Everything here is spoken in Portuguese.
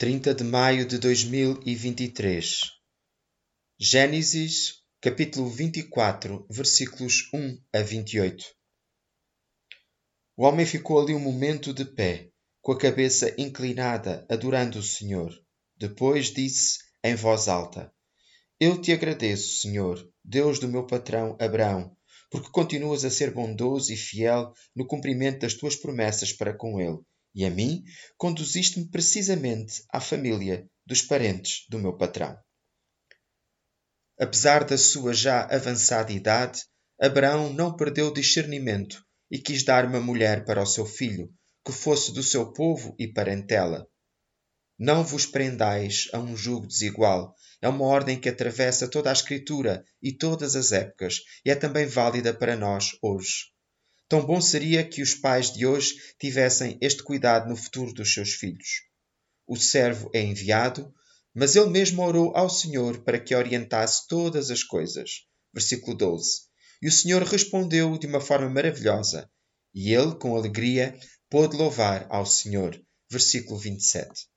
30 de maio de 2023. Gênesis, capítulo 24, versículos 1 a 28. O homem ficou ali um momento de pé, com a cabeça inclinada, adorando o Senhor. Depois disse em voz alta: Eu te agradeço, Senhor, Deus do meu patrão Abraão, porque continuas a ser bondoso e fiel no cumprimento das tuas promessas para com ele e a mim conduziste-me precisamente à família dos parentes do meu patrão. Apesar da sua já avançada idade, Abraão não perdeu discernimento e quis dar uma mulher para o seu filho, que fosse do seu povo e parentela. Não vos prendais a um jugo desigual. É uma ordem que atravessa toda a Escritura e todas as épocas, e é também válida para nós hoje. Tão bom seria que os pais de hoje tivessem este cuidado no futuro dos seus filhos. O servo é enviado, mas ele mesmo orou ao Senhor para que orientasse todas as coisas. Versículo 12. E o Senhor respondeu de uma forma maravilhosa, e ele, com alegria, pôde louvar ao Senhor. Versículo 27.